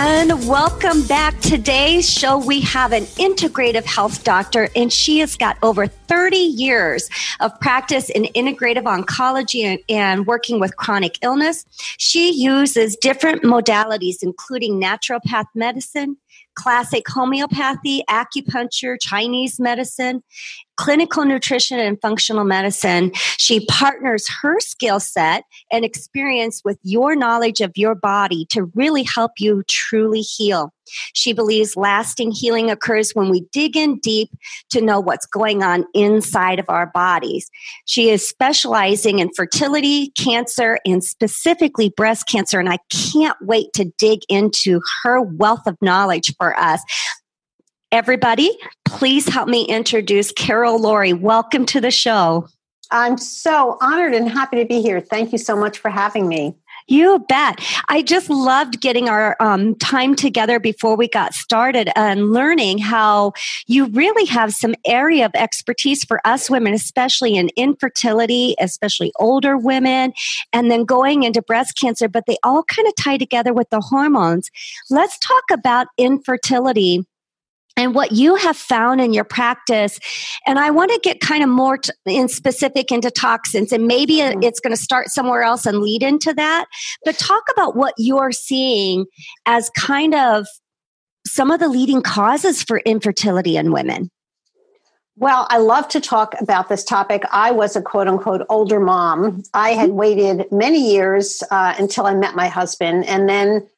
And welcome back. Today's show, we have an integrative health doctor, and she has got over 30 years of practice in integrative oncology and, and working with chronic illness. She uses different modalities, including naturopath medicine, classic homeopathy, acupuncture, Chinese medicine, clinical nutrition, and functional medicine. She partners her skill set and experience with your knowledge of your body to really help you truly heal. She believes lasting healing occurs when we dig in deep to know what's going on inside of our bodies. She is specializing in fertility, cancer, and specifically breast cancer. And I can't wait to dig into her wealth of knowledge for us. Everybody, please help me introduce Carol Lourie. Welcome to the show. I'm so honored and happy to be here. Thank you so much for having me. You bet. I just loved getting our um, time together before we got started and learning how you really have some area of expertise for us women, especially in infertility, especially older women, and then going into breast cancer, but they all kind of tie together with the hormones. Let's talk about infertility and what you have found in your practice. And I want to get kind of more t- in specific into toxins, and maybe mm-hmm. it's going to start somewhere else and lead into that. But talk about what you're seeing as kind of some of the leading causes for infertility in women. Well, I love to talk about this topic. I was a quote unquote older mom. I had mm-hmm. waited many years uh, until I met my husband. And then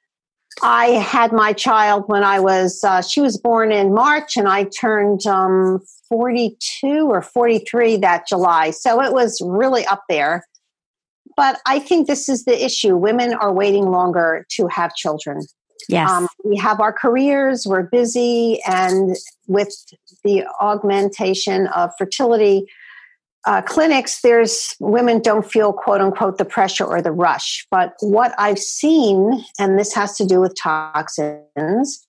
I had my child when I was, uh, she was born in March and I turned um, 42 or 43 that July. So it was really up there. But I think this is the issue. Women are waiting longer to have children. Yes. Um, we have our careers, we're busy, and with the augmentation of fertility, uh, clinics, there's women don't feel quote unquote the pressure or the rush. But what I've seen, and this has to do with toxins,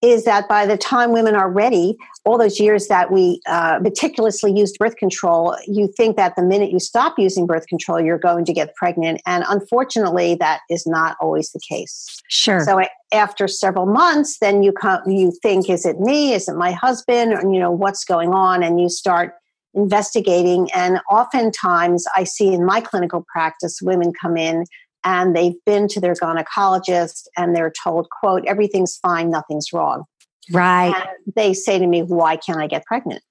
is that by the time women are ready, all those years that we uh, meticulously used birth control, you think that the minute you stop using birth control, you're going to get pregnant. And unfortunately, that is not always the case. Sure. So after several months, then you come, you think, is it me? Is it my husband? Or, you know, what's going on? And you start investigating. And oftentimes, I see in my clinical practice, women come in and they've been to their gynecologist and they're told, quote, everything's fine, nothing's wrong. Right. And they say to me, why can't I get pregnant?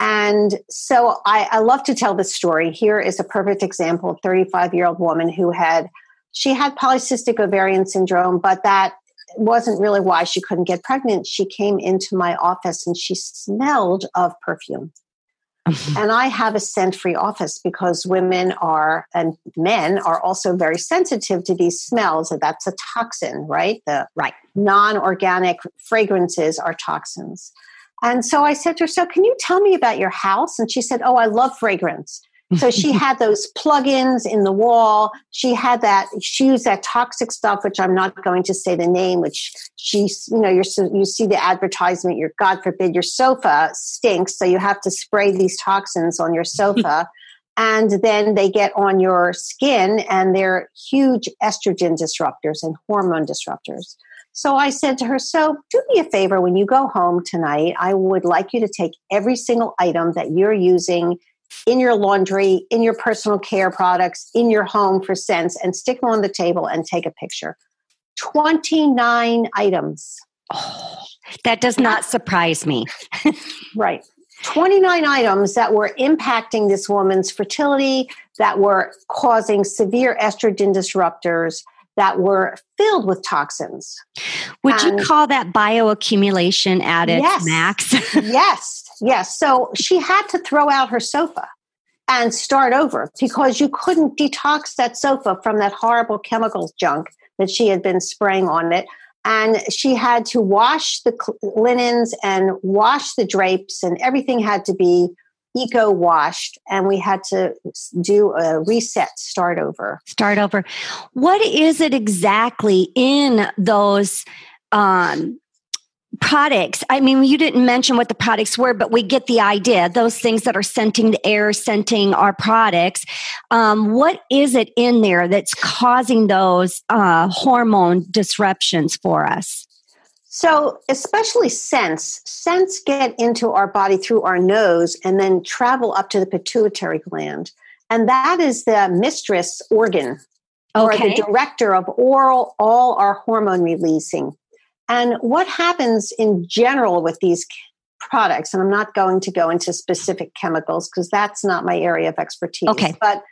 And so I, I love to tell this story. Here is a perfect example of 35 year old woman who had, she had polycystic ovarian syndrome, but that wasn't really why she couldn't get pregnant. She came into my office and she smelled of perfume. Mm-hmm. and I have a scent free office because women are and men are also very sensitive to these smells. That's a toxin, right? The right. non organic fragrances are toxins. And so I said to her, So can you tell me about your house? And she said, Oh, I love fragrance. So she had those plugins in the wall. She had that. She used that toxic stuff, which I'm not going to say the name. Which she, you know, you you see the advertisement. Your God forbid your sofa stinks, so you have to spray these toxins on your sofa, and then they get on your skin, and they're huge estrogen disruptors and hormone disruptors. So I said to her, So do me a favor when you go home tonight, I would like you to take every single item that you're using in your laundry, in your personal care products, in your home for scents, and stick them on the table and take a picture. 29 items. Oh, that does not surprise me. right. 29 items that were impacting this woman's fertility, that were causing severe estrogen disruptors, that were filled with toxins. Would and you call that bioaccumulation at its yes, max? yes, yes. So she had to throw out her sofa and start over because you couldn't detox that sofa from that horrible chemical junk that she had been spraying on it. And she had to wash the linens and wash the drapes, and everything had to be eco washed and we had to do a reset start over start over what is it exactly in those um, products i mean you didn't mention what the products were but we get the idea those things that are scenting the air scenting our products um, what is it in there that's causing those uh, hormone disruptions for us so, especially scents, scents get into our body through our nose and then travel up to the pituitary gland. And that is the mistress organ okay. or the director of oral, all our hormone releasing. And what happens in general with these products, and I'm not going to go into specific chemicals because that's not my area of expertise. Okay. But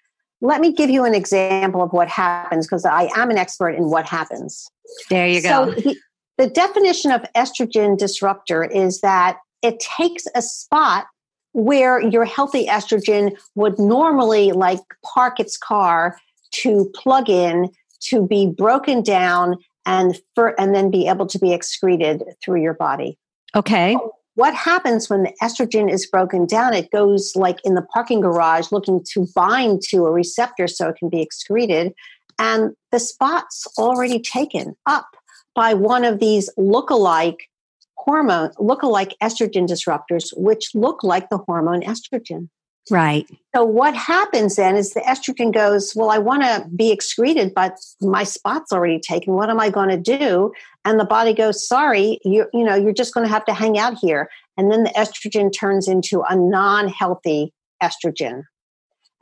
let me give you an example of what happens because I am an expert in what happens. There you go. So the definition of estrogen disruptor is that it takes a spot where your healthy estrogen would normally like park its car to plug in to be broken down and for, and then be able to be excreted through your body. Okay. What happens when the estrogen is broken down? It goes like in the parking garage looking to bind to a receptor so it can be excreted and the spot's already taken up by one of these look-alike hormone, look-alike estrogen disruptors, which look like the hormone estrogen. Right. So what happens then is the estrogen goes, well, I want to be excreted, but my spot's already taken. What am I going to do? And the body goes, sorry, you you know, you're just going to have to hang out here. And then the estrogen turns into a non-healthy estrogen.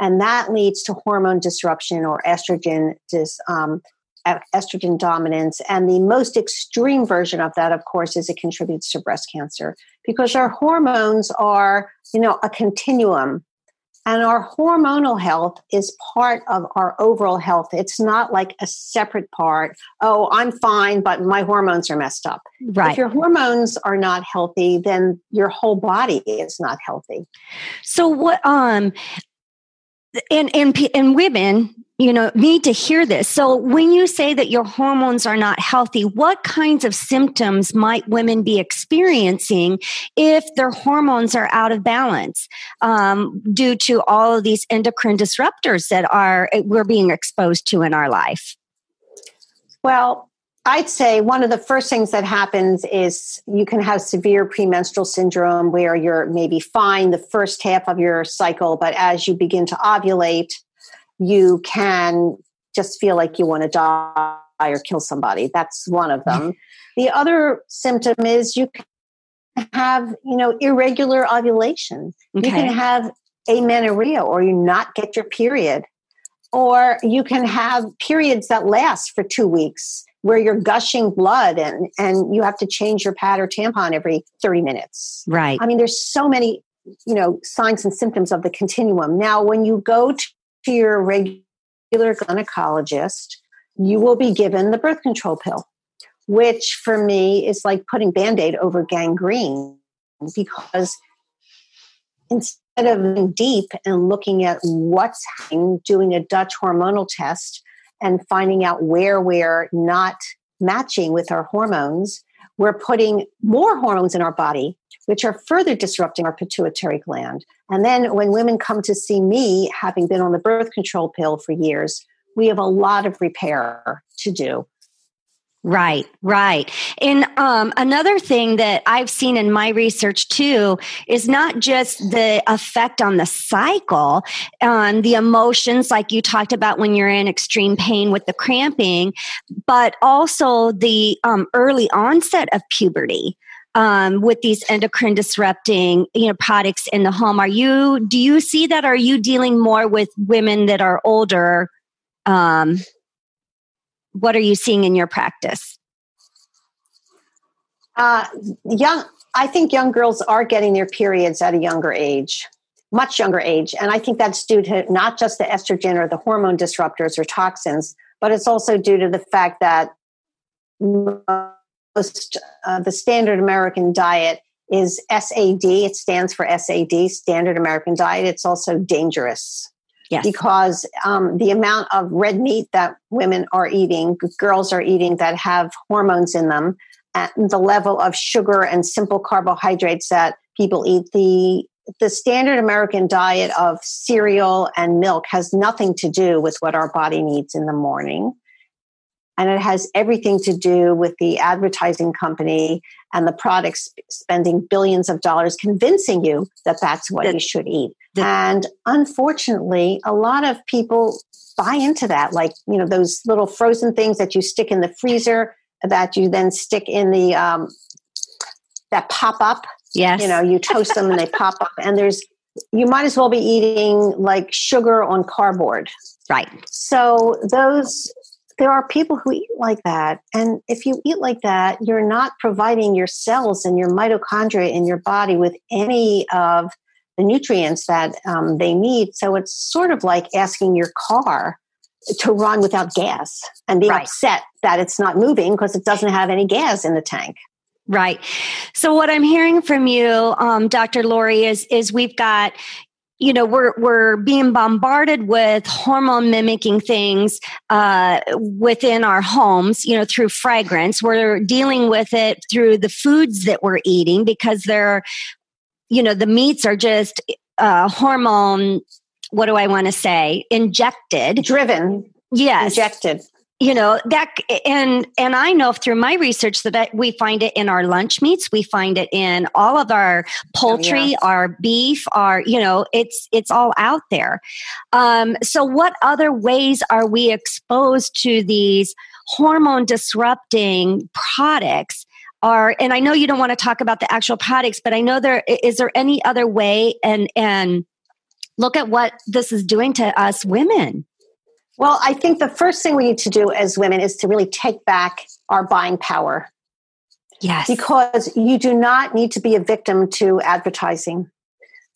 And that leads to hormone disruption or estrogen dis, um, estrogen dominance. And the most extreme version of that, of course, is it contributes to breast cancer because our hormones are, you know, a continuum. And our hormonal health is part of our overall health. It's not like a separate part. Oh, I'm fine, but my hormones are messed up. Right. If your hormones are not healthy, then your whole body is not healthy. So what um and and and women you know need to hear this. So when you say that your hormones are not healthy what kinds of symptoms might women be experiencing if their hormones are out of balance um, due to all of these endocrine disruptors that are we're being exposed to in our life? Well I'd say one of the first things that happens is you can have severe premenstrual syndrome where you're maybe fine the first half of your cycle, but as you begin to ovulate, you can just feel like you want to die or kill somebody. That's one of them. the other symptom is you can have, you know, irregular ovulation. Okay. You can have amenorrhea or you not get your period. Or you can have periods that last for two weeks where you're gushing blood and, and you have to change your pad or tampon every 30 minutes. Right. I mean, there's so many, you know, signs and symptoms of the continuum. Now, when you go to your regular gynecologist, you will be given the birth control pill, which for me is like putting band aid over gangrene because instead of deep and looking at what's happening, doing a Dutch hormonal test, and finding out where we're not matching with our hormones, we're putting more hormones in our body, which are further disrupting our pituitary gland. And then when women come to see me, having been on the birth control pill for years, we have a lot of repair to do. Right, right. And um, another thing that I've seen in my research too is not just the effect on the cycle, on the emotions, like you talked about when you're in extreme pain with the cramping, but also the um, early onset of puberty. Um, with these endocrine disrupting you know products in the home are you do you see that are you dealing more with women that are older um, what are you seeing in your practice? Uh, young, I think young girls are getting their periods at a younger age, much younger age, and I think that's due to not just the estrogen or the hormone disruptors or toxins, but it's also due to the fact that most uh, the standard American diet is SAD. It stands for SAD, Standard American Diet. It's also dangerous. Yes. Because um, the amount of red meat that women are eating, girls are eating that have hormones in them, and the level of sugar and simple carbohydrates that people eat, the the standard American diet of cereal and milk has nothing to do with what our body needs in the morning. And it has everything to do with the advertising company and the products spending billions of dollars convincing you that that's what you should eat. And unfortunately, a lot of people buy into that, like, you know, those little frozen things that you stick in the freezer that you then stick in the, um, that pop up. Yes. You know, you toast them and they pop up. And there's, you might as well be eating like sugar on cardboard. Right. So those there are people who eat like that. And if you eat like that, you're not providing your cells and your mitochondria in your body with any of the nutrients that um, they need. So it's sort of like asking your car to run without gas and being right. upset that it's not moving because it doesn't have any gas in the tank. Right. So what I'm hearing from you, um, Dr. Lourie, is is we've got you know we're we're being bombarded with hormone mimicking things uh, within our homes you know through fragrance. We're dealing with it through the foods that we're eating because they're you know the meats are just uh, hormone what do i want to say? Injected. Driven. Yes. Injected you know that and and i know through my research that we find it in our lunch meats we find it in all of our poultry oh, yeah. our beef our you know it's it's all out there. Um, so what other ways are we exposed to these hormone disrupting products? Are and i know you don't want to talk about the actual products but i know there is there any other way and and look at what this is doing to us women well, I think the first thing we need to do as women is to really take back our buying power. Yes. Because you do not need to be a victim to advertising.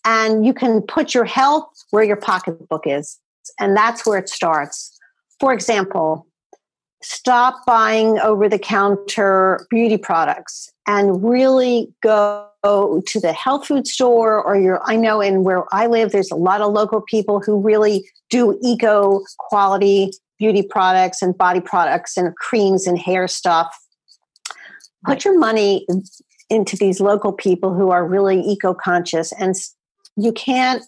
And you can put your health where your pocketbook is. And that's where it starts. For example, stop buying over the counter beauty products and really go to the health food store or your I know in where I live there's a lot of local people who really do eco quality beauty products and body products and creams and hair stuff. Put your money into these local people who are really eco conscious and you can't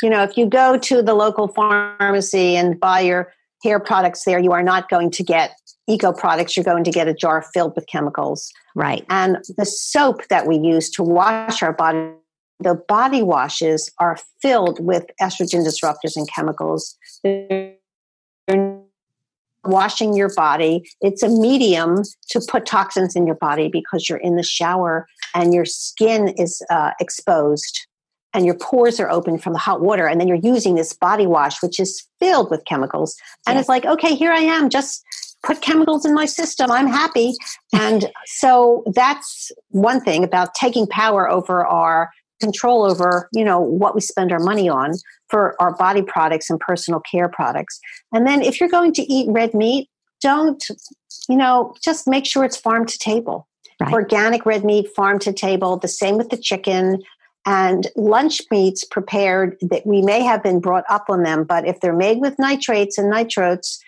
you know if you go to the local pharmacy and buy your hair products there you are not going to get eco products, you're going to get a jar filled with chemicals. Right. And the soap that we use to wash our body, the body washes are filled with estrogen disruptors and chemicals. They're washing your body. It's a medium to put toxins in your body because you're in the shower and your skin is uh, exposed and your pores are open from the hot water and then you're using this body wash which is filled with chemicals and yes. it's like okay here i am just put chemicals in my system. I'm happy. And so that's one thing about taking power over our control over, you know, what we spend our money on for our body products and personal care products. And then if you're going to eat red meat, don't, you know, just make sure it's farm to table. Right. Organic red meat, farm to table, the same with the chicken. And lunch meats prepared that we may have been brought up on them, but if they're made with nitrates and nitrites,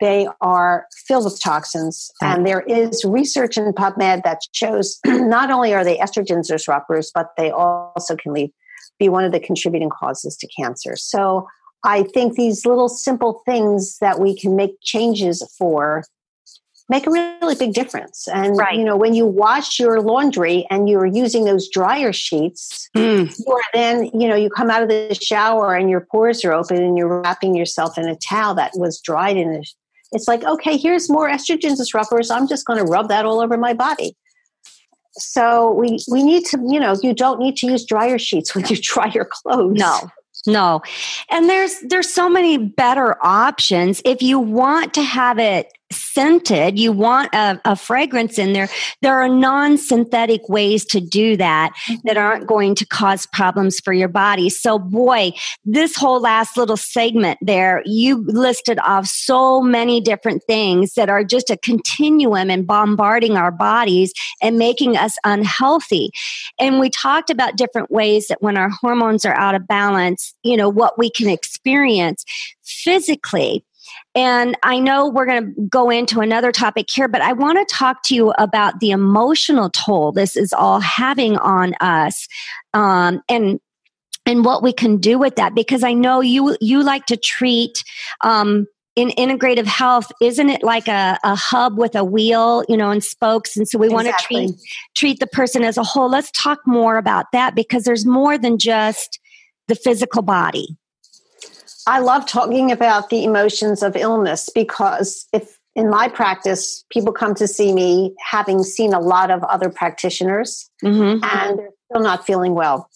they are filled with toxins. And there is research in PubMed that shows not only are they estrogen disruptors, but they also can leave, be one of the contributing causes to cancer. So I think these little simple things that we can make changes for make a really big difference. And right. you know, when you wash your laundry and you're using those dryer sheets, mm. you are then, you know, you come out of the shower and your pores are open and you're wrapping yourself in a towel that was dried in it. it's like, okay, here's more estrogen disruptors. I'm just going to rub that all over my body. So we we need to, you know, you don't need to use dryer sheets when you dry your clothes. No. No. And there's there's so many better options if you want to have it scented, you want a, a, fragrance in there. There are non synthetic ways to do that that mm-hmm. aren't going to cause problems for your body. So, boy, this whole last little segment there, you listed off so many different things that are just a continuum and bombarding our bodies and making us unhealthy. And we talked about different ways that when our hormones are out of balance, you know, what we can experience physically and I know we're going to go into another topic here, but I want to talk to you about the emotional toll this is all having on us. Um, and and what we can do with that because i know you you like to treat um, in integrative health isn't it like a, a hub with a wheel you know and spokes and so we exactly. want to treat treat the person as a whole let's talk more about that because there's more than just the physical body I love talking about the emotions of illness because if in my practice, people come to see me having seen a lot of other practitioners mm-hmm. and they're still not feeling well.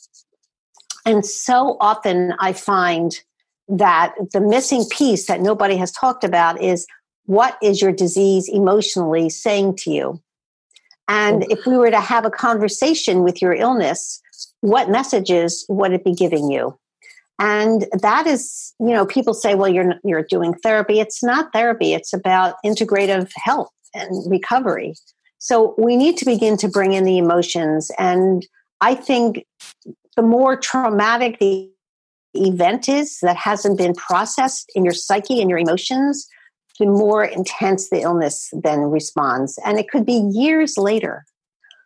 And so often I find that the missing piece that nobody has talked about is what is your disease emotionally saying to you? And if we were to have a conversation with your illness, what messages would it be giving you? And that is you know people say well you're you're doing therapy. It's not therapy. It's about integrative health and recovery. So we need to begin to bring in the emotions. And i think the more traumatic the event is that hasn't been processed in your psyche and your emotions the more intense the illness then responds. And it could be years later.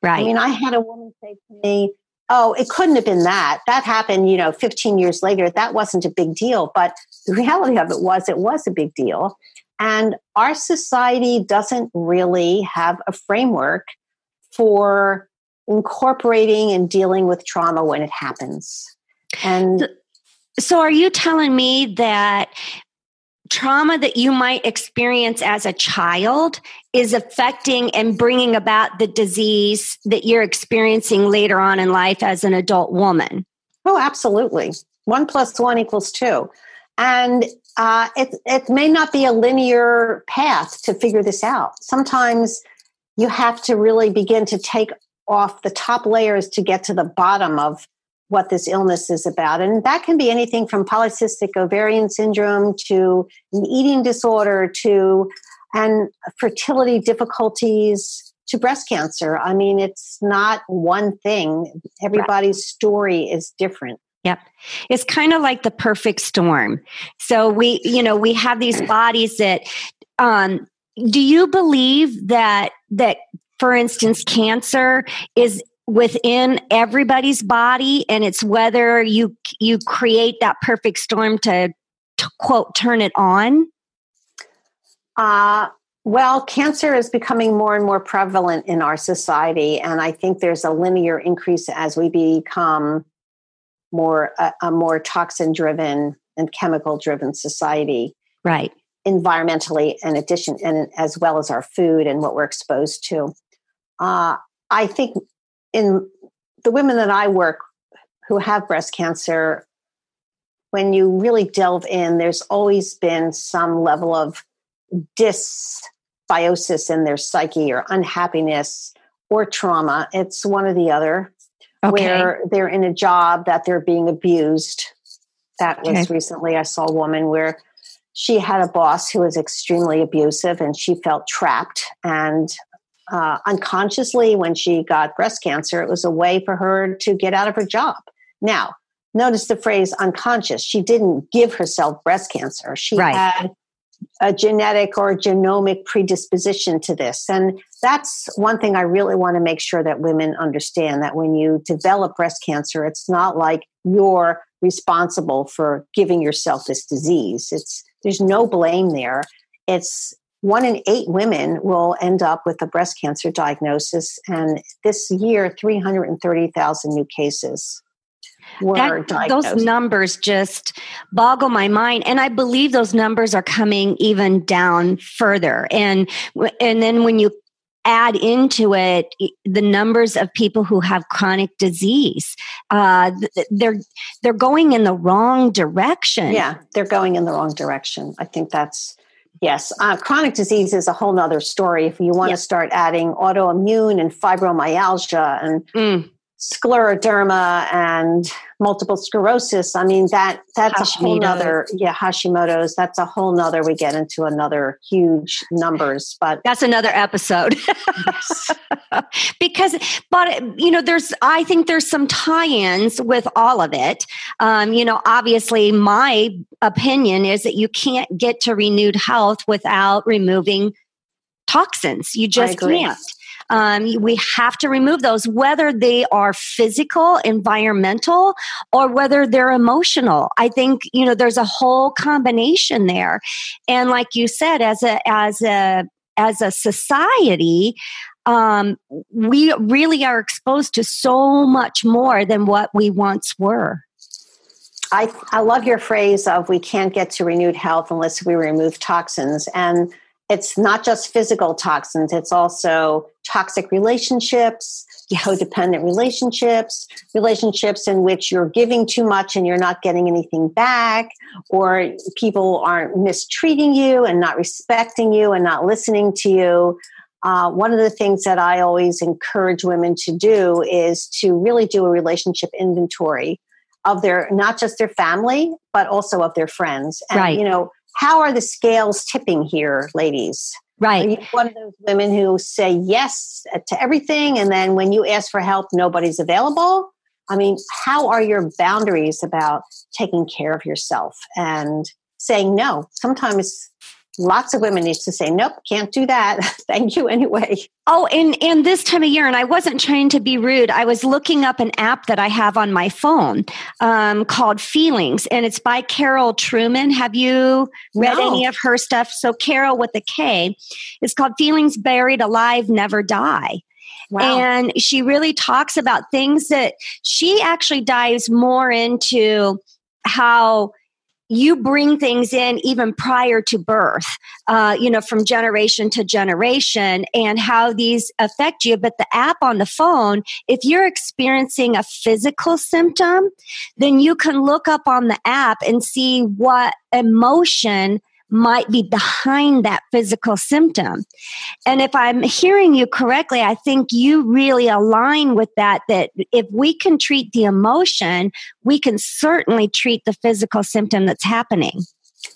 Right. i mean i had a woman say to me oh, it couldn't have been that. That happened, you know, 15 years later. That wasn't a big deal. But the reality of it was, it was a big deal. And our society doesn't really have a framework for incorporating and dealing with trauma when it happens. And so, are you telling me that trauma that you might experience as a child is affecting and bringing about the disease that you're experiencing later on in life as an adult woman. Oh, absolutely. One plus one equals two. And uh, it, it may not be a linear path to figure this out. Sometimes you have to really begin to take off the top layers to get to the bottom of what this illness is about. And that can be anything from polycystic ovarian syndrome to an eating disorder to and fertility difficulties to breast cancer. I mean, it's not one thing. Everybody's story is different. Yep. It's kind of like the perfect storm. So we, you know, we have these bodies that um do you believe that that for instance cancer is within everybody's body and it's whether you you create that perfect storm to, to quote turn it on. Uh well cancer is becoming more and more prevalent in our society and i think there's a linear increase as we become more a, a more toxin driven and chemical driven society. Right. Environmentally in addition and as well as our food and what we're exposed to. Uh, i think in the women that I work who have breast cancer, when you really delve in, there's always been some level of dysbiosis in their psyche or unhappiness or trauma. It's one or the other, okay. where they're in a job that they're being abused. That was okay. recently, I saw a woman where she had a boss who was extremely abusive and she felt trapped and uh, unconsciously when she got breast cancer. It was a way for her to get out of her job. Now, notice the phrase unconscious. She didn't give herself breast cancer. She right. had a genetic or genomic predisposition to this. And that's one thing I really want to make sure that women understand that when you develop breast cancer, it's not like you're responsible for giving yourself this disease. It's there's no blame there. It's one in eight women will end up with a breast cancer diagnosis. And this year, 330,000 new cases. That, those numbers just boggle my mind and i believe those numbers are coming even down further and and then when you add into it the numbers of people who have chronic disease uh, they're they're going in the wrong direction yeah they're going in the wrong direction i think that's Yes, uh, chronic disease is a whole nother story. If you want yep. to start adding autoimmune and fibromyalgia and mm scleroderma and multiple sclerosis i mean that that's a whole nother yeah hashimoto's that's a whole nother we get into another huge numbers but that's another episode. Because but you know there's i think there's some tie-ins with all of it. Um, you know obviously my opinion is that you can't get to renewed health without removing toxins. You just can't um, we have to remove those, whether they are physical, environmental, or whether they're emotional. I think you know there's a whole combination there, and like you said, as a as a as a society, um, we really are exposed to so much more than what we once were. I, I love your phrase of we can't get to renewed health unless we remove toxins. And it's not just physical toxins, it's also toxic relationships, codependent relationships, relationships in which you're giving too much and you're not getting anything back, or people aren't mistreating you and not respecting you and not listening to you. Uh, one of the things that I always encourage women to do is to really do a relationship inventory of their not just their family but also of their friends and right. you know how are the scales tipping here, ladies? Right. Are you one of those women who say yes to everything, and then when you ask for help, nobody's available? I mean, how are your boundaries about taking care of yourself and saying no? Sometimes lots of women need to say nope can't do that. Thank you anyway. Oh and and this time of year and i wasn't trying to be rude i was looking up an app that i have on my phone um, called feelings and it's by Karol Truman. Have you read no. any of her stuff? So carol with a k. Is called feelings buried alive never die. Wow. And she really talks about things that she actually dives more into how you bring things in even prior to birth, uh, you know, from generation to generation and how these affect you. But the app on the phone, if you're experiencing a physical symptom, then you can look up on the app and see what emotion might be behind that physical symptom. And if I'm hearing you correctly, I think you really align with that, that if we can treat the emotion, we can certainly treat the physical symptom that's happening.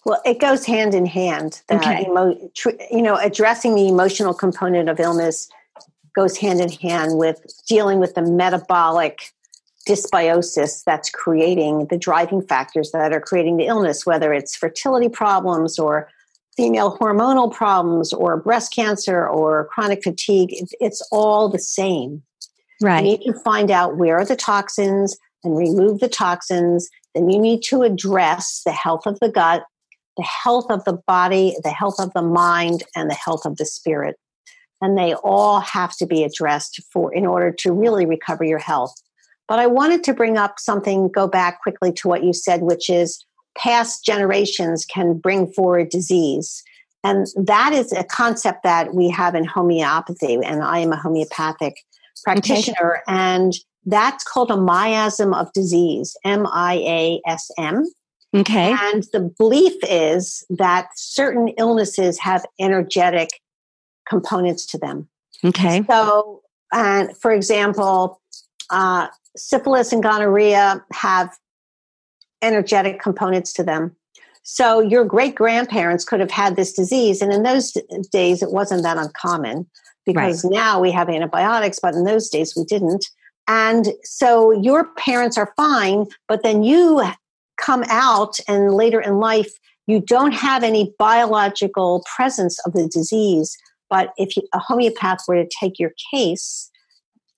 Well, it goes hand in hand. okay. Emo- tr- you know, addressing the emotional component of illness goes hand in hand with dealing with the metabolic dysbiosis that's creating the driving factors that are creating the illness, whether it's fertility problems or female hormonal problems or breast cancer or chronic fatigue. It's all the same. Right. You need to find out where are the toxins and remove the toxins. Then you need to address the health of the gut, the health of the body, the health of the mind, and the health of the spirit. And they all have to be addressed for in order to really recover your health. But I wanted to bring up something, go back quickly to what you said, which is past generations can bring forward disease. And that is a concept that we have in homeopathy. And I am a homeopathic practitioner. Okay. And that's called a miasm of disease, M I A S M. Okay. And the belief is that certain illnesses have energetic components to them. Okay. So, and for example, uh, syphilis and gonorrhea have energetic components to them. So your great grandparents could have had this disease, and in those days it wasn't that uncommon because right. now we have antibiotics, but in those days we didn't. And so your parents are fine, but then you come out and later in life you don't have any biological presence of the disease. But if a homeopath were to take your case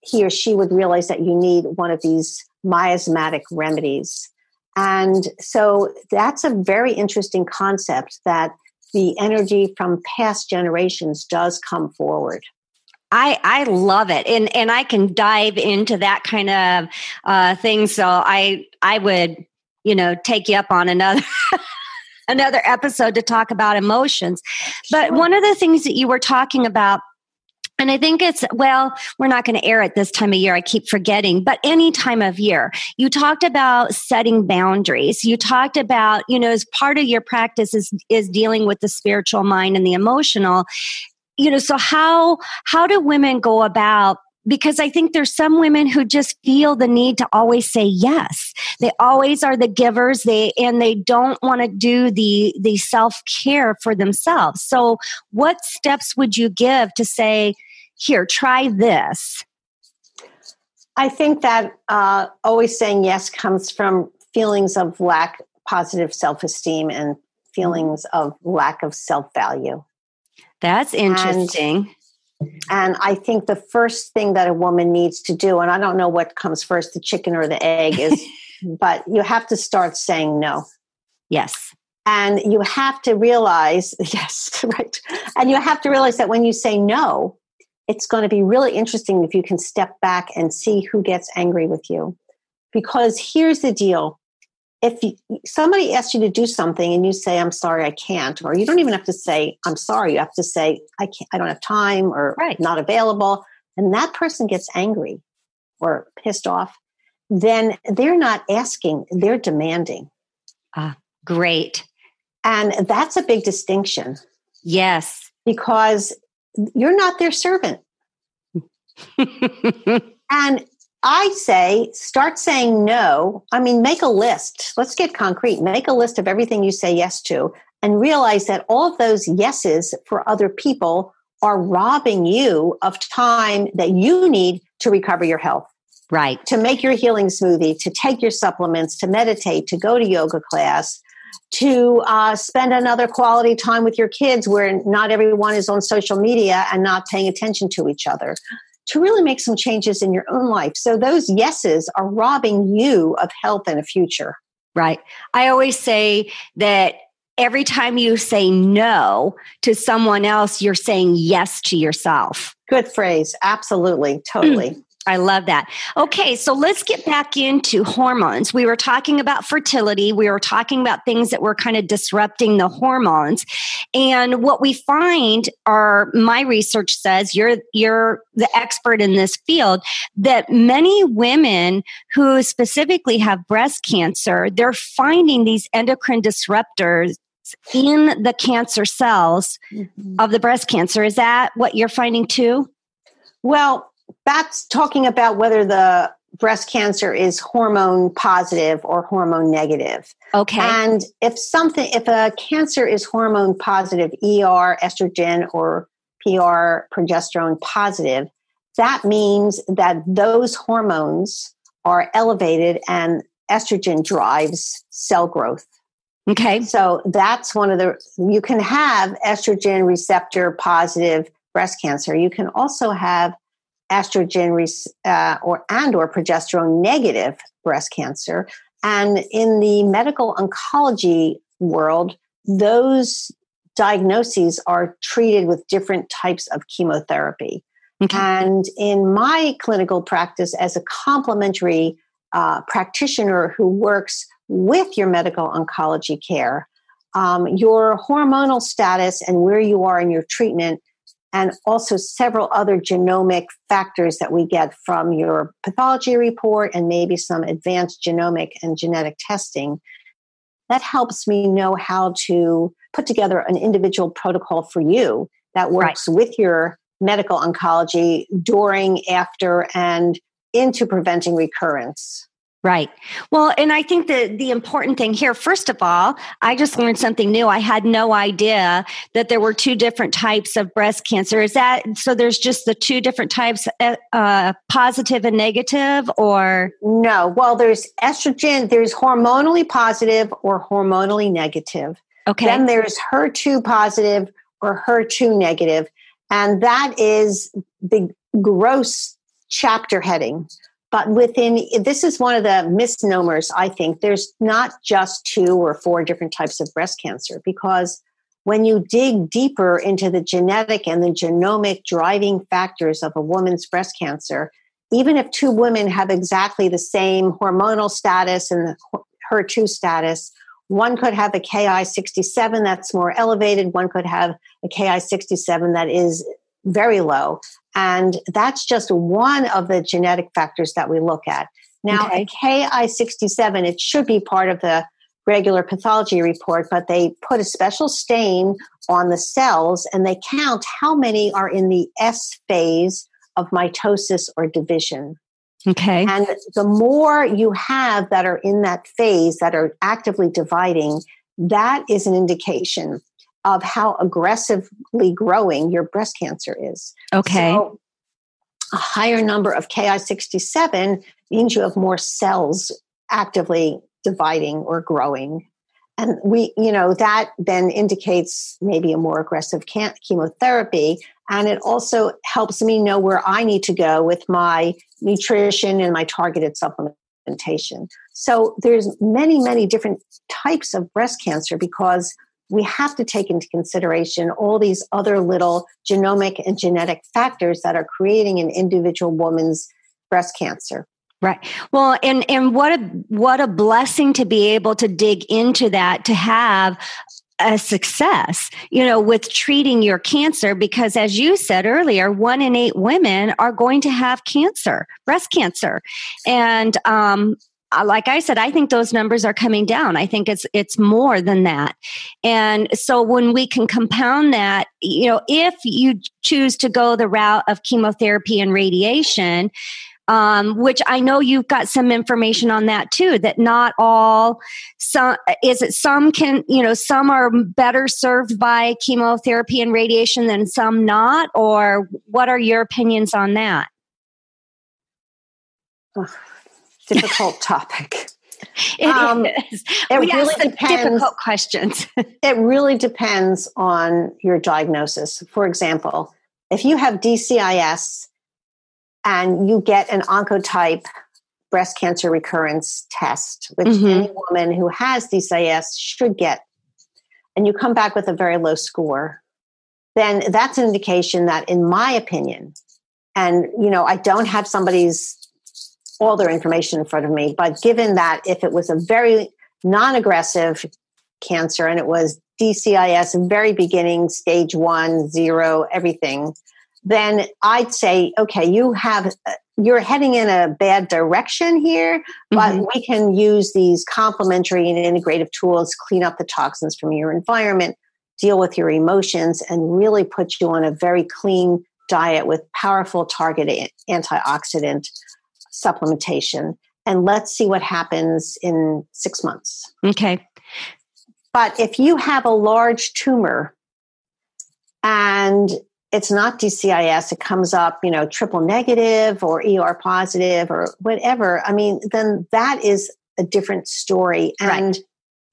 he or she would realize that you need one of these miasmatic remedies. And so that's a very interesting concept that the energy from past generations does come forward. I, I love it and and I can dive into that kind of uh, thing. So I I would you know take you up on another another episode to talk about emotions. But one of the things that you were talking about And I think it's, well, we're not going to air it this time of year. I keep forgetting, but any time of year. You talked about setting boundaries. You talked about, you know, as part of your practice is, is dealing with the spiritual mind and the emotional. You know, so how, how do women go about because I think there's some women who just feel the need to always say yes. They always are the givers. They and they don't want to do the the self care for themselves. So, what steps would you give to say, "Here, try this"? I think that uh, always saying yes comes from feelings of lack, positive self esteem, and feelings of lack of self value. That's interesting. And and I think the first thing that a woman needs to do, and I don't know what comes first, the chicken or the egg, is, but you have to start saying no. Yes. And you have to realize, yes, right. And you have to realize that when you say no, it's going to be really interesting if you can step back and see who gets angry with you. Because here's the deal. If you, somebody asks you to do something and you say i'm sorry i can't or you don't even have to say i'm sorry you have to say i can't i don't have time or right. not available and that person gets angry or pissed off then they're not asking they're demanding. Ah great. And that's a big distinction. Yes. Because you're not their servant and I say start saying no. I mean, make a list. Let's get concrete. Make a list of everything you say yes to and realize that all of those yeses for other people are robbing you of time that you need to recover your health. Right. To make your healing smoothie, to take your supplements, to meditate, to go to yoga class, to uh, spend another quality time with your kids where not everyone is on social media and not paying attention to each other to really make some changes in your own life. So those yeses are robbing you of health and a future. Right. I always say that every time you say no to someone else, you're saying yes to yourself. Good phrase. Absolutely. Totally. I love that. Okay, so let's get back into hormones. We were talking about fertility. We were talking about things that were kind of disrupting the hormones. And what we find are my research says you're you're the expert in this field that many women who specifically have breast cancer, they're finding these endocrine disruptors in the cancer cells mm-hmm. of the breast cancer. Is that what you're finding too? Well, that's talking about whether the breast cancer is hormone positive or hormone negative. Okay. And if something, if a cancer is hormone positive, ER, estrogen, or PR, progesterone positive, that means that those hormones are elevated and estrogen drives cell growth. Okay. So that's one of the, you can have estrogen receptor positive breast cancer. You can also have estrogen uh, or and or progesterone negative breast cancer and in the medical oncology world those diagnoses are treated with different types of chemotherapy okay. and in my clinical practice as a complementary uh, practitioner who works with your medical oncology care um, your hormonal status and where you are in your treatment and also several other genomic factors that we get from your pathology report and maybe some advanced genomic and genetic testing. That helps me know how to put together an individual protocol for you that works right. with your medical oncology during, after, and into preventing recurrence. Right. Well, and I think that the important thing here, first of all, I just learned something new. I had no idea that there were two different types of breast cancer. Is that so? There's just the two different types, uh, uh positive and negative, or no? Well, there's estrogen. There's hormonally positive or hormonally negative. Okay. Then there's HER2 positive or HER2 negative, and that is the gross chapter heading but within this is one of the misnomers i think. There's not just two or four different types of breast cancer because when you dig deeper into the genetic and the genomic driving factors of a woman's breast cancer even if two women have exactly the same hormonal status and the HER2 status one could have a ki67 that's more elevated one could have a ki67 that is very low. And that's just one of the genetic factors that we look at. Now, okay. Ki67, it should be part of the regular pathology report, but they put a special stain on the cells and they count how many are in the S phase of mitosis or division. Okay. And the more you have that are in that phase that are actively dividing, that is an indication of how aggressively growing your breast cancer is. Okay. So a higher number of Ki67 means you have more cells actively dividing or growing. And we, you know, that then indicates maybe a more aggressive chemotherapy. And it also helps me know where I need to go with my nutrition and my targeted supplementation. So there's many, many different types of breast cancer because we have to take into consideration all these other little genomic and genetic factors that are creating an individual woman's breast cancer. Right. Well, and and what a what a blessing to be able to dig into that to have a success, you know, with treating your cancer because as you said earlier, one in 8 women are going to have cancer, breast cancer. And um like I said, I think those numbers are coming down. I think it's it's more than that. And so when we can compound that, you know, if you choose to go the route of chemotherapy and radiation, um, which I know you've got some information on that too. That not all some is it some can you know some are better served by chemotherapy and radiation than some not, or what are your opinions on that? Difficult topic. It um, is. It we really depends. Difficult questions. it really depends on your diagnosis. For example, if you have DCIS and you get an oncotype breast cancer recurrence test, which mm-hmm. any woman who has DCIS should get, and you come back with a very low score, then that's an indication that, in my opinion, and you know, I don't have somebody's all their information in front of me, but given that if it was a very non-aggressive cancer and it was DCIS, very beginning, stage one, zero, everything, then I'd say, okay, you have, you're heading in a bad direction here, but mm-hmm. we can use these complementary and integrative tools, clean up the toxins from your environment, deal with your emotions, and really put you on a very clean diet with powerful targeted antioxidant supplementation. And let's see what happens in six months. Okay. But if you have a large tumor and it's not DCIS, it comes up, you know, triple negative or ER positive or whatever, I mean, then that is a different story. And right.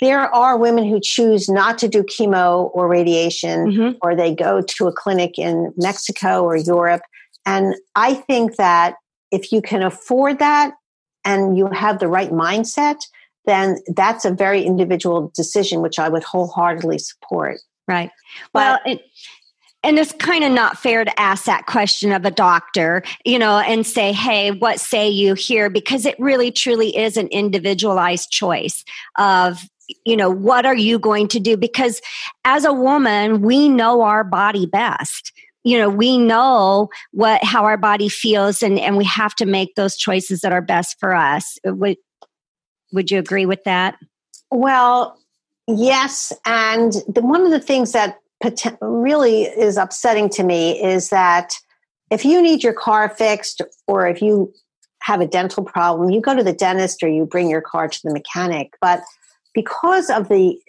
there are women who choose not to do chemo or radiation, mm-hmm. or they go to a clinic in Mexico or Europe. And I think that if you can afford that and you have the right mindset, then that's a very individual decision, which I would wholeheartedly support. Right. But, well, it, and it's kind of not fair to ask that question of a doctor, you know, and say, hey, what say you here? Because it really truly is an individualized choice of, you know, what are you going to do? Because as a woman, we know our body best. You know, we know what how our body feels and, and we have to make those choices that are best for us. Would would you agree with that? Well, yes. And the, one of the things that really is upsetting to me is that if you need your car fixed or if you have a dental problem, you go to the dentist or you bring your car to the mechanic. But because of the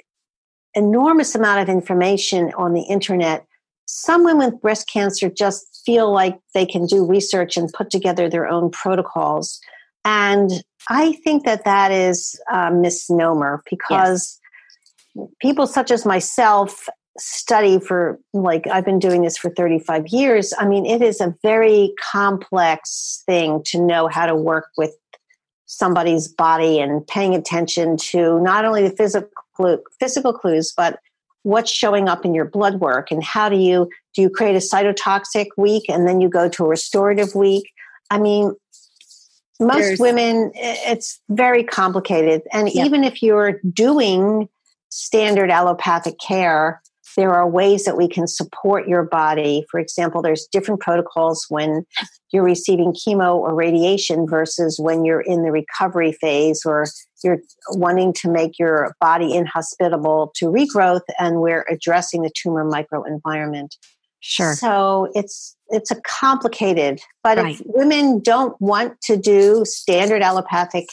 enormous amount of information on the internet, some women with breast cancer just feel like they can do research and put together their own protocols. And I think that that is a misnomer because yes. people such as myself study for like I've been doing this for 35 years. I mean, it is a very complex thing to know how to work with somebody's body and paying attention to not only the physical physical clues but what's showing up in your blood work and how do you do you create a cytotoxic week and then you go to a restorative week i mean most There's, women it's very complicated and yeah. even if you're doing standard allopathic care there are ways that we can support your body. For example, there's different protocols when you're receiving chemo or radiation versus when you're in the recovery phase or you're wanting to make your body inhospitable to regrowth and we're addressing the tumor microenvironment. Sure. So it's it's a complicated, but Right. if women don't want to do standard allopathic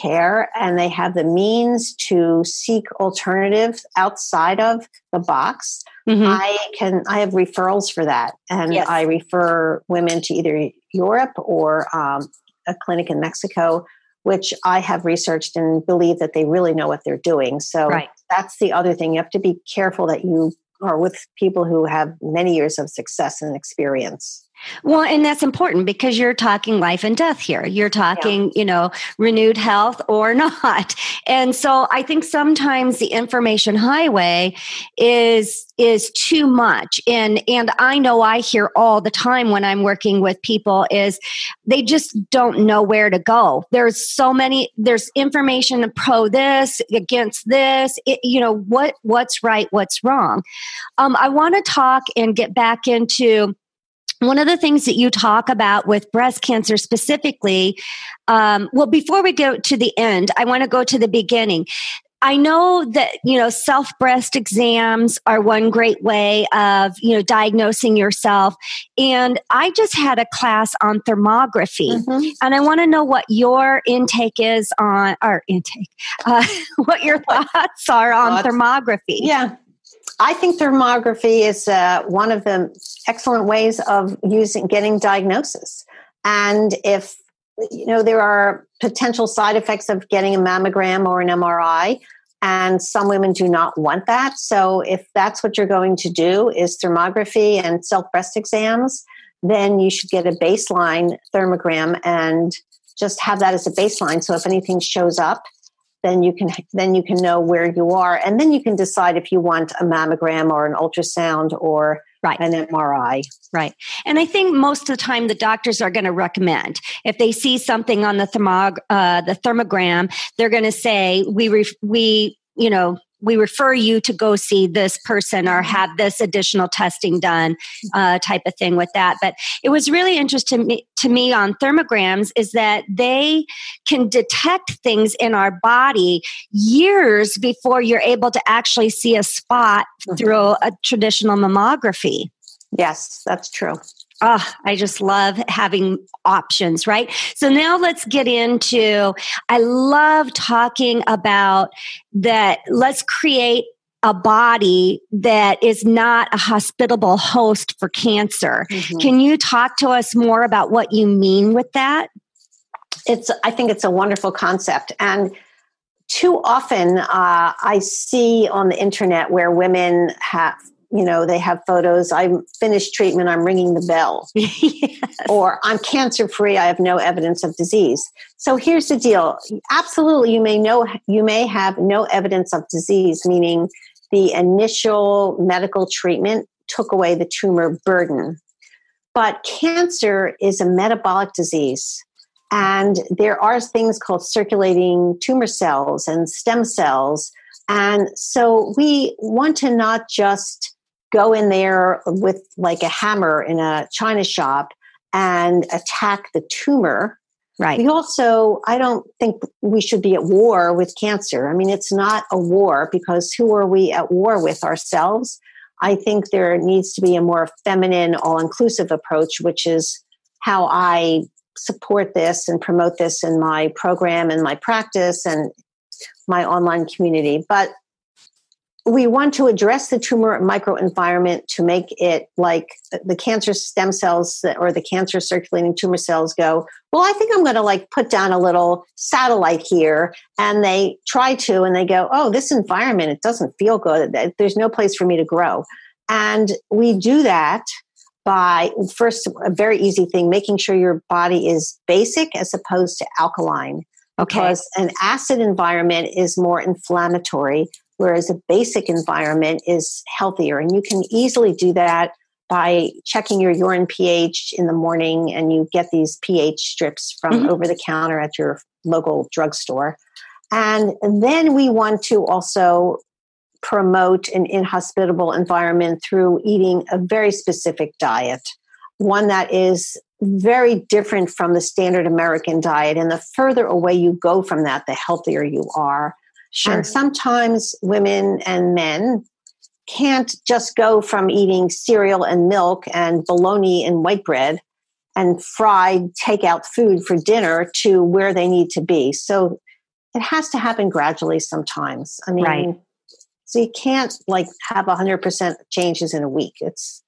care and they have the means to seek alternatives outside of the box, Mhm. I can I have referrals for that, and Yes. I refer women to either Europe or um, a clinic in Mexico, which I have researched and believe that they really know what they're doing. So Right. that's the other thing. You have to be careful that you are with people who have many years of success and experience. Well, and that's important because you're talking life and death here. You're talking, you know, renewed health or not. And so I think sometimes the information highway is is too much. And and I know I hear all the time when I'm working with people is they just don't know where to go. There's so many there's information pro this, against this, it, you know, what what's right, what's wrong. Um, I want to talk and get back into one of the things that you talk about with breast cancer specifically, um, well, before we go to the end, I want to go to the beginning. I know that you know self breast exams are one great way of you know diagnosing yourself, and I just had a class on thermography, Mhm. and I want to know what your intake is on or intake, uh, what your thoughts are on Thoughts? thermography. Yeah. I think thermography is uh, one of the excellent ways of using getting diagnosis. And if you know there are potential side effects of getting a mammogram or an MRI, and some women do not want that. So if that's what you're going to do is thermography and self breast exams, then you should get a baseline thermogram and just have that as a baseline. So if anything shows up, then you can then you can know where you are and then you can decide if you want a mammogram or an ultrasound or Right. an MRI. Right. And I think most of the time the doctors are going to recommend if they see something on the thermog uh, the thermogram, they're going to say we ref- we you know we refer you to go see this person or mm-hmm. have this additional testing done mm-hmm. uh, type of thing with that. But it was really interesting to me, to me on thermograms is that they can detect things in our body years before you're able to actually see a spot mm-hmm. through a traditional mammography. Yes, that's true. Oh, I just love having options, right? So now let's get into I love talking about that let's create a body that is not a hospitable host for cancer. Mhm. Can you talk to us more about what you mean with that? It's I think it's a wonderful concept and too often uh, I see on the internet where women have you know they have photos i'm finished treatment i'm ringing the bell yes. or I'm cancer free, I have no evidence of disease. So here's the deal. Absolutely, you may know you may have no evidence of disease, meaning the initial medical treatment took away the tumor burden. But cancer is a metabolic disease. And there are things called circulating tumor cells and stem cells. And so we want to not just go in there with like a hammer in a china shop and attack the tumor. Right. We also, I don't think we should be at war with cancer. I mean, it's not a war because who are we at war with ourselves? I think there needs to be a more feminine, all inclusive approach, which is how I support this and promote this in my program and my practice and my online community. But we want to address the tumor microenvironment to make it like the cancer stem cells or the cancer circulating tumor cells go well i think i'm going to like put down a little satellite here and they try to and they go oh this environment it doesn't feel good. There's no place for me to grow. And we do that by first a very easy thing making sure your body is basic as opposed to alkaline. Okay. because an acid environment is more inflammatory whereas a basic environment is healthier and you can easily do that by checking your urine ph in the morning and you get these ph strips from Mhm. over the counter at your local drugstore and then we want to also promote an inhospitable environment through eating a very specific diet, one that is very different from the standard American diet. And the further away you go from that, the healthier you are. Sure. And sometimes women and men can't just go from eating cereal and milk and bologna and white bread and fried takeout food for dinner to where they need to be. So it has to happen gradually sometimes. I mean, right. so you can't like have 100% changes in a week. It's,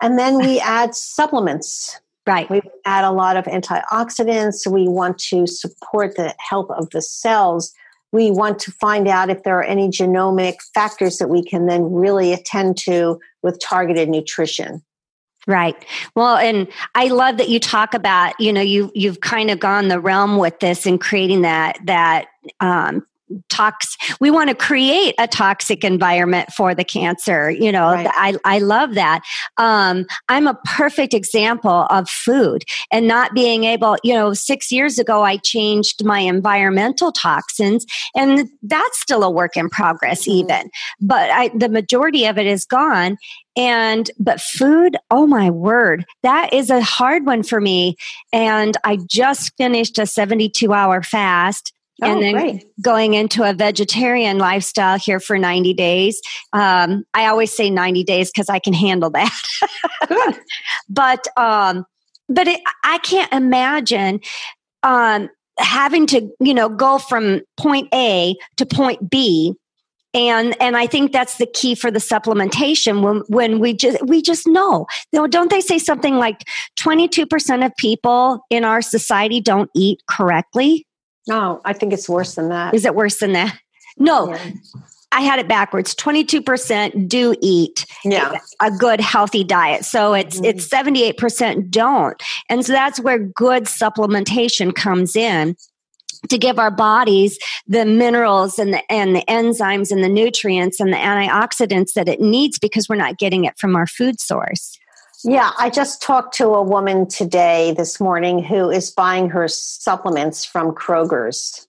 and then we add supplements. Right. We add a lot of antioxidants. We want to support the health of the cells. We want to find out if there are any genomic factors that we can then really attend to with targeted nutrition. Right. Well, and I love that you talk about, you know, you you've kind of gone the realm with this and creating that that um, tox we want to create a toxic environment for the cancer you know right. i i love that um, i'm a perfect example of food and not being able you know 6 years ago i changed my environmental toxins and that's still a work in progress mm-hmm. even but I, the majority of it is gone and but food oh my word that is a hard one for me and i just finished a 72 hour fast Oh, and then great. going into a vegetarian lifestyle here for 90 days. Um, I always say 90 days because I can handle that. Good. but um, but it, I can't imagine um, having to you know go from point A to point B and and I think that's the key for the supplementation when when we just we just know don't they say something like 22% of people in our society don't eat correctly no, I think it's worse than that. Is it worse than that? No. Yeah. I had it backwards. 22% do eat yeah. a good healthy diet. So it's mm-hmm. it's 78% don't. And so that's where good supplementation comes in to give our bodies the minerals and the and the enzymes and the nutrients and the antioxidants that it needs because we're not getting it from our food source. Yeah, I just talked to a woman today, this morning, who is buying her supplements from Kroger's,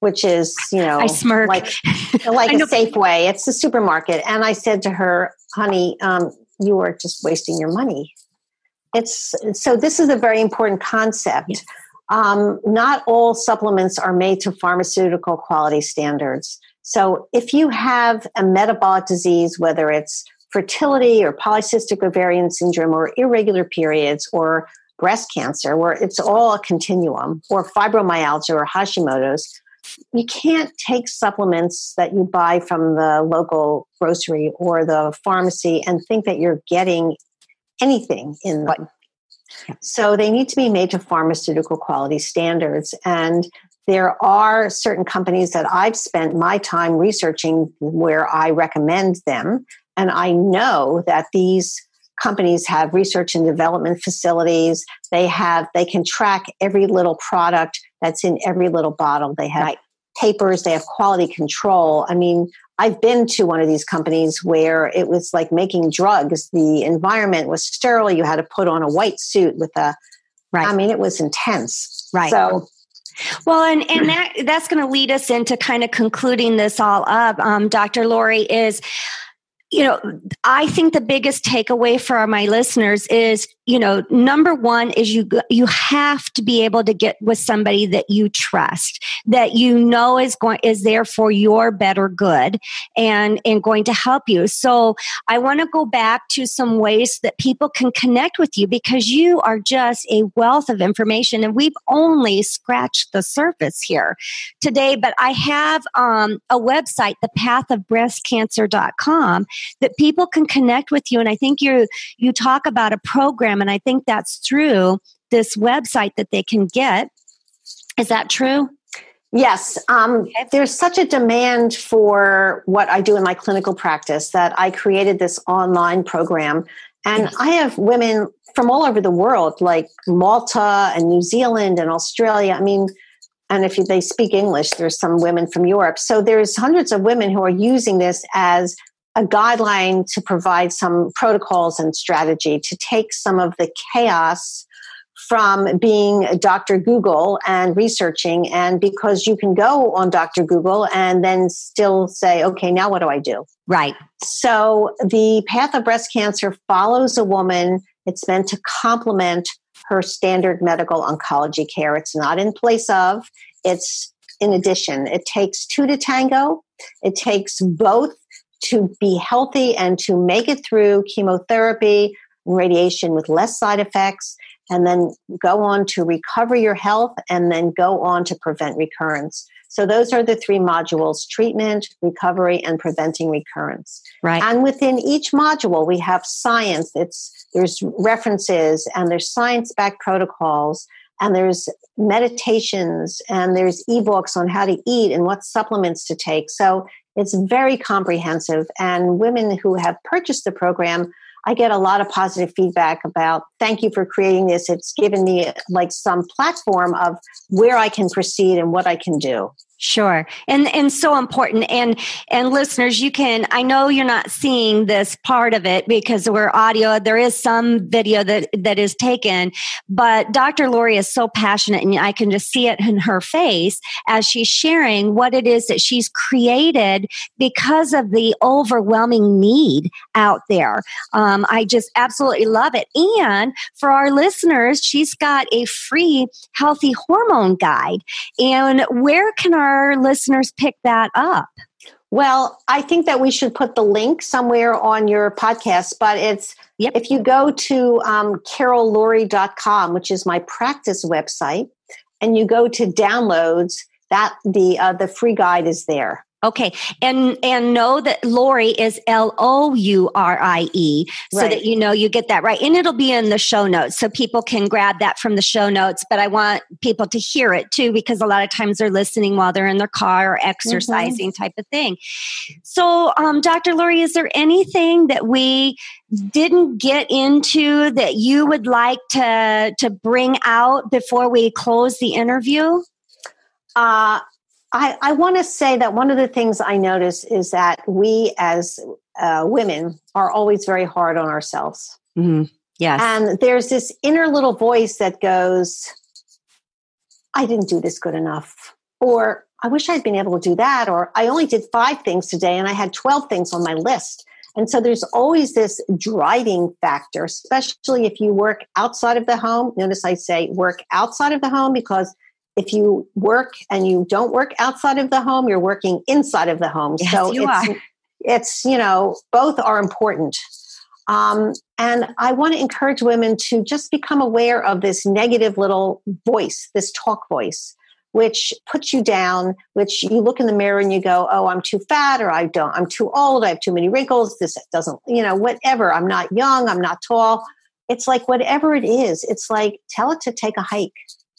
which is, you know, I smirk. like, like a Safeway. It's a supermarket. And I said to her, honey, um, you are just wasting your money. It's so this is a very important concept. Yes. Um, not all supplements are made to pharmaceutical quality standards. So if you have a metabolic disease, whether it's fertility or polycystic ovarian syndrome or irregular periods or breast cancer, where it's all a continuum, or fibromyalgia or Hashimoto's, you can't take supplements that you buy from the local grocery or the pharmacy and think that you're getting anything in them. So they need to be made to pharmaceutical quality standards. And there are certain companies that I've spent my time researching where I recommend them and I know that these companies have research and development facilities. They have, they can track every little product that's in every little bottle. They have right. papers, they have quality control. I mean, I've been to one of these companies where it was like making drugs. The environment was sterile. You had to put on a white suit with a, right. I mean, it was intense. Right. So, well, and and that that's going to lead us into kind of concluding this all up, um, Dr. Lourie. Is you know, I think the biggest takeaway for my listeners is you know number one is you you have to be able to get with somebody that you trust that you know is going is there for your better good and and going to help you. So i want to go back to some ways that people can connect with you because you are just a wealth of information and we've only scratched the surface here today but i have um, a website thepathofbreastcancer.com that people can connect with you. And i think you you talk about a program program. And I think that's through this website that they can get. Is that true? Yes. Um, there's such a demand for what I do in my clinical practice that I created this online program. And yes. I have women from all over the world, like Malta and New Zealand and Australia. I mean, and if they speak English, there's some women from Europe. So there's hundreds of women who are using this as a guideline to provide some protocols and strategy to take some of the chaos from being Dr. Google and researching, and because you can go on Dr. Google and then still say, okay, now what do I do? Right. So the path of breast cancer follows a woman. It's meant to complement her standard medical oncology care. It's not in place of, it's in addition. It takes two to tango. It takes both to be healthy and to make it through chemotherapy, radiation with less side effects, and then go on to recover your health and then go on to prevent recurrence. So those are the three modules treatment, recovery, and preventing recurrence. Right. And within each module, we have science. It's there's references and there's science-backed protocols and there's meditations and there's ebooks on how to eat and what supplements to take. So it's very comprehensive. And women who have purchased the program, I get a lot of positive feedback about thank you for creating this. It's given me like some platform of where I can proceed and what I can do. Sure. And and so important. And and listeners, you can I know you're not seeing this part of it because we're audio. There is some video that that is taken, but Dr. Lourie is so passionate and I can just see it in her face as she's sharing what it is that she's created because of the overwhelming need out there. Um, I just absolutely love it. And for our listeners, she's got a free healthy hormone guide. And where can our our listeners pick that up? Well, I think that we should put the link somewhere on your podcast, but it's yep. if you go to um, carollourie.com, which is my practice website, and you go to downloads, that the uh, the free guide is there. Okay, and and know that Lourie is L O U R I E, so right. that you know you get that right, and it'll be in the show notes, so people can grab that from the show notes. But I want people to hear it too, because a lot of times they're listening while they're in their car or exercising, mm-hmm. type of thing. So, um, Dr. Lourie, is there anything that we didn't get into that you would like to to bring out before we close the interview? Uh, I, I want to say that one of the things I notice is that we as uh, women are always very hard on ourselves. Mm-hmm. Yes. And there's this inner little voice that goes, I didn't do this good enough. Or I wish I'd been able to do that. Or I only did five things today and I had 12 things on my list. And so there's always this driving factor, especially if you work outside of the home. Notice I say work outside of the home because if you work and you don't work outside of the home, you're working inside of the home. Yes, so you it's, are. it's, you know, both are important. Um, and I want to encourage women to just become aware of this negative little voice, this talk voice, which puts you down, which you look in the mirror and you go, oh, I'm too fat, or I don't, I'm too old, I have too many wrinkles, this doesn't, you know, whatever, I'm not young, I'm not tall. It's like whatever it is, it's like tell it to take a hike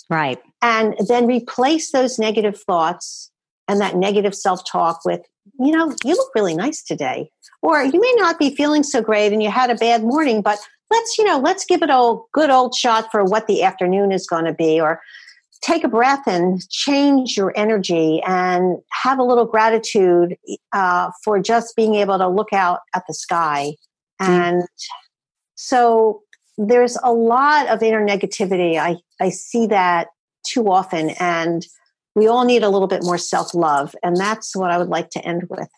Right. And then replace those negative thoughts and that negative self talk with, you know, you look really nice today. Or you may not be feeling so great and you had a bad morning, but let's, you know, let's give it a good old shot for what the afternoon is going to be. Or take a breath and change your energy and have a little gratitude uh, for just being able to look out at the sky. Mm. And so there's a lot of inner negativity. I, I see that too often, and we all need a little bit more self love. And that's what I would like to end with.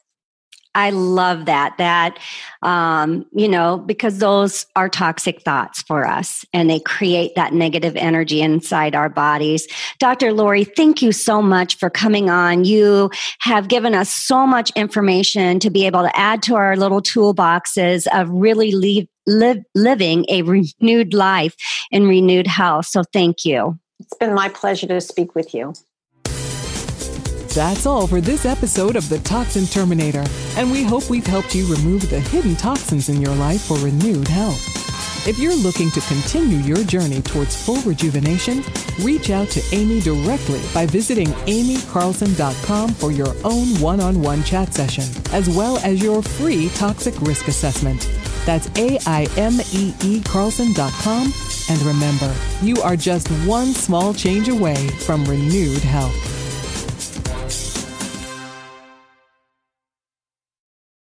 I love that. That, um, you know, because those are toxic thoughts for us and they create that negative energy inside our bodies. Dr. Lourie, thank you so much for coming on. You have given us so much information to be able to add to our little toolboxes of really leave, live, living a renewed life in renewed health. So thank you. It's been my pleasure to speak with you. That's all for this episode of The Toxin Terminator, and we hope we've helped you remove the hidden toxins in your life for renewed health. If you're looking to continue your journey towards full rejuvenation, reach out to Aimee directly by visiting aimeecarlson.com for your own one on one chat session, as well as your free toxic risk assessment. That's A-I-M-E-E Carlson.com. And remember, you are just one small change away from renewed health.